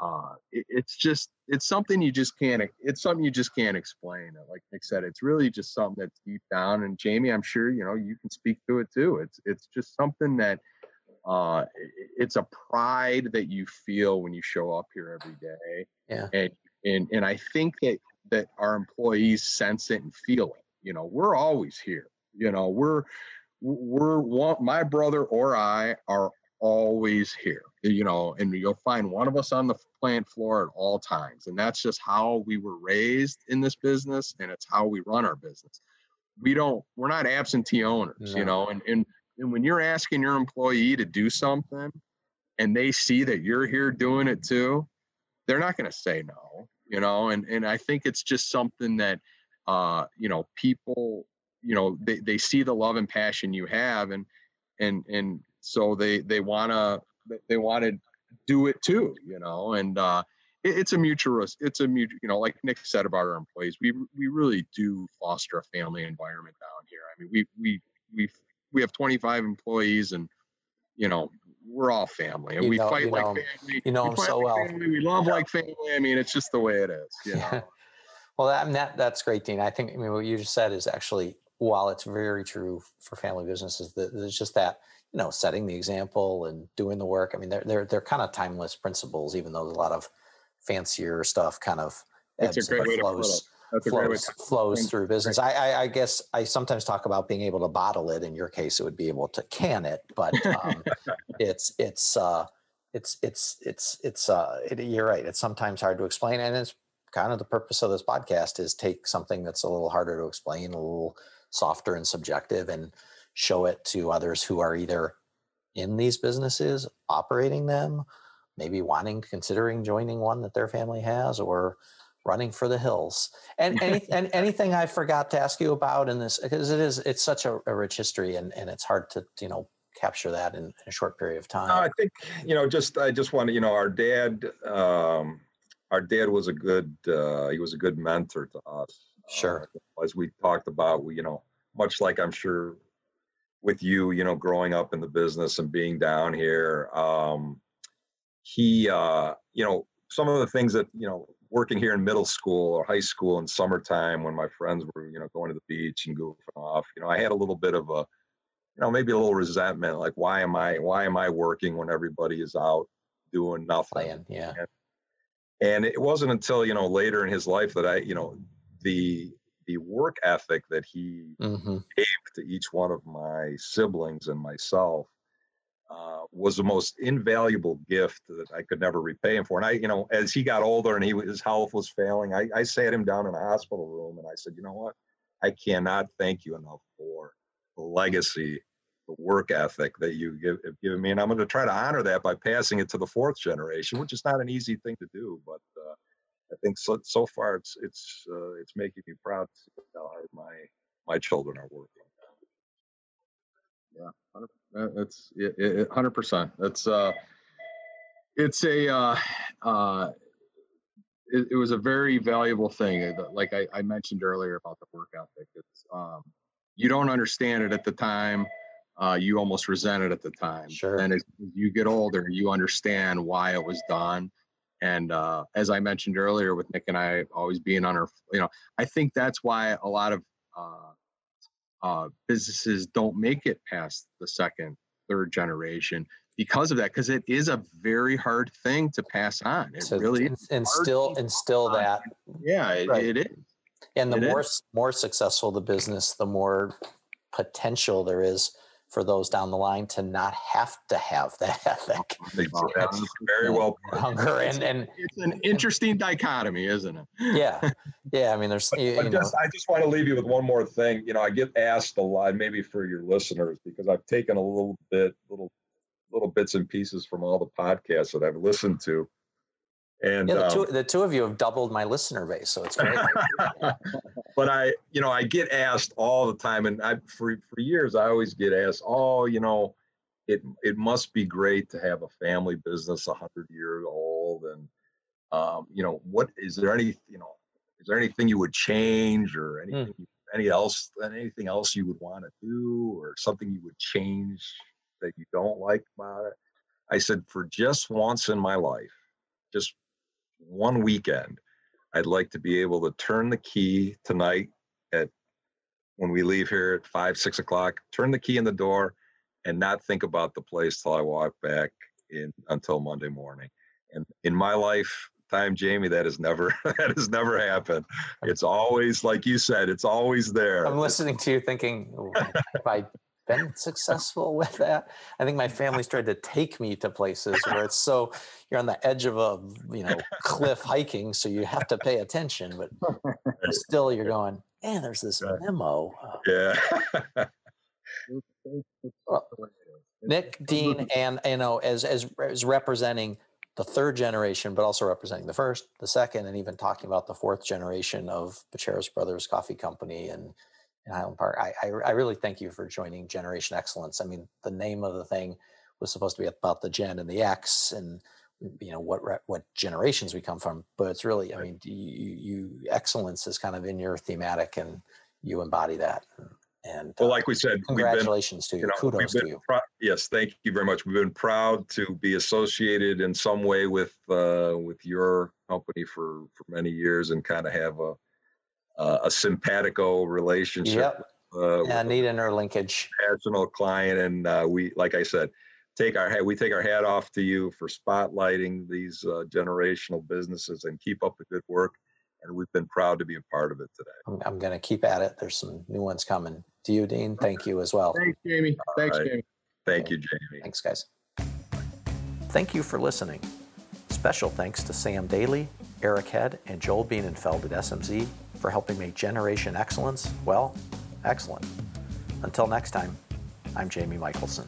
uh, it, it's just it's something you just can't it's something you just can't explain like nick said it's really just something that's deep down and jamie i'm sure you know you can speak to it too it's it's just something that uh, it's a pride that you feel when you show up here every day yeah. and and and i think that that our employees sense it and feel it you know we're always here you know we're we're one, my brother or I are always here, you know, and you'll find one of us on the plant floor at all times. And that's just how we were raised in this business and it's how we run our business. We don't, we're not absentee owners, you know, and, and, and when you're asking your employee to do something and they see that you're here doing it too, they're not going to say no, you know, and, and I think it's just something that, uh, you know, people you know they, they see the love and passion you have and and and so they they want to they want to do it too you know? And uh it, it's a mutual it's a mutual you know like nick said about our employees we we really do foster a family environment down here. I mean we we we we have 25 employees and you know we're all family and you we know, fight like know, family you know we so like well. family. we love like family. I mean it's just the way it is you know? Well that, that that's great dean. I think i mean what you just said is actually while it's very true for family businesses, that there's just that you know setting the example and doing the work. I mean, they're they're they're kind of timeless principles, even though a lot of fancier stuff kind of That's a flows. to put it. flows, flows through business. I, I, I, guess I sometimes talk about being able to bottle it. In your case, it would be able to can it, but um, it's it's uh, it's it's it's it's uh, it, you're right. It's sometimes hard to explain, and it's kind of the purpose of this podcast is take something that's a little harder to explain, a little softer and subjective, and show it to others who are either in these businesses, operating them, maybe wanting, considering joining one that their family has, or running for the hills. And, any, and anything I forgot to ask you about in this, because it is, it's such a, a, rich history and, and it's hard to, you know, capture that in, in a short period of time. I think, you know, just, I just want to, you know, our dad, um, our dad was a good, uh, he was a good mentor to us. Sure. Uh, as we talked about, we, you know, much like I'm sure with you, you know, growing up in the business and being down here, um, he, uh, you know, some of the things that, you know, working here in middle school or high school in summertime when my friends were, you know, going to the beach and goofing off, you know, I had a little bit of a, you know, maybe a little resentment, like why am I, why am I working when everybody is out doing nothing? Playing, yeah. And, and it wasn't until you know later in his life that I, you know, the the work ethic that he mm-hmm. gave to each one of my siblings and myself uh, was the most invaluable gift that I could never repay him for. And I, you know, as he got older and he his health was failing, I, I sat him down in a hospital room and I said, you know what, I cannot thank you enough for the legacy, the work ethic that you give, have given me, and I'm going to try to honor that by passing it to the fourth generation, which is not an easy thing to do, but. Uh, I think so, so far it's it's uh, it's making me proud to see how hard my my children are working. Yeah, that's hundred percent. That's uh, it's a uh, uh, it, it, was a very valuable thing. Like I, I mentioned earlier about the work ethic. It's um, you don't understand it at the time. Uh, you almost resent it at the time. Sure. And as you get older, you understand why it was done and uh, as I mentioned earlier, with Nick and I always being on our, you know, I think that's why a lot of uh, uh, businesses don't make it past the second, third generation because of that. Because it is a very hard thing to pass on. It so really is. Instill, instill that. Yeah, it, right. it is. And the it more is. more successful the business, the more potential there is for those down the line to not have to have that ethic. That's very well put. Hunger and, and it's an interesting dichotomy, isn't it? Yeah, yeah. I mean, there's. You, you just, I just want to leave you with one more thing. You know, I get asked a lot, maybe for your listeners, because I've taken a little bit, little, little bits and pieces from all the podcasts that I've listened to. And yeah, the, two, um, the two of you have doubled my listener base, so it's great. but I, you know, I get asked all the time, and I for for years I always get asked, oh, you know, it it must be great to have a family business a hundred years old, and um, you know, what is there any, you know, is there anything you would change or hmm. anything, mm. any else, anything else you would want to do, or something you would change that you don't like about it? I said, for just once in my life, just one weekend, I'd like to be able to turn the key tonight at when we leave here at five, six o'clock, turn the key in the door and not think about the place till I walk back in until Monday morning. And in my life time, Jamie, that has never that has never happened. It's always like you said, it's always there. I'm listening to you thinking, oh, if I been successful with that. I think my family's tried to take me to places where it's so you're on the edge of a you know cliff hiking, so you have to pay attention, but still you're going, man, there's this memo. Uh, yeah. well, Nick, Dean, and you know, as as as representing the third generation, but also representing the first, the second, and even talking about the fourth generation of Bacheras Brothers Coffee Company and in Highland Park. I, I, I really thank you for joining Generation Excellence. I mean, the name of the thing was supposed to be about the Gen and the X, and you know what what generations we come from. But it's really, I mean, you, you excellence is kind of in your thematic, and you embody that. And well, uh, like we said, congratulations been, to you. you know, Kudos to you. Pr- yes, thank you very much. We've been proud to be associated in some way with uh, with your company for for many years, and kind of have a uh, a simpatico relationship. Yep. Uh, yeah, need interlinkage. National client, and uh, we, like I said, take our hat. We take our hat off to you for spotlighting these uh, generational businesses and keep up the good work. and we've been proud to be a part of it today. I'm, I'm going to keep at it. There's some new ones coming. To you, Dean, thank you as well. Thanks, Jamie. Thanks, right. Jamie. Thank you, Jamie. Thanks, guys. Thank you for listening. Special thanks to Sam Daly, Eric Head, and Joel Bienenfeld at SMZ for helping make Generation Excellence, well, excellent. Until next time, I'm Jamie Michelson.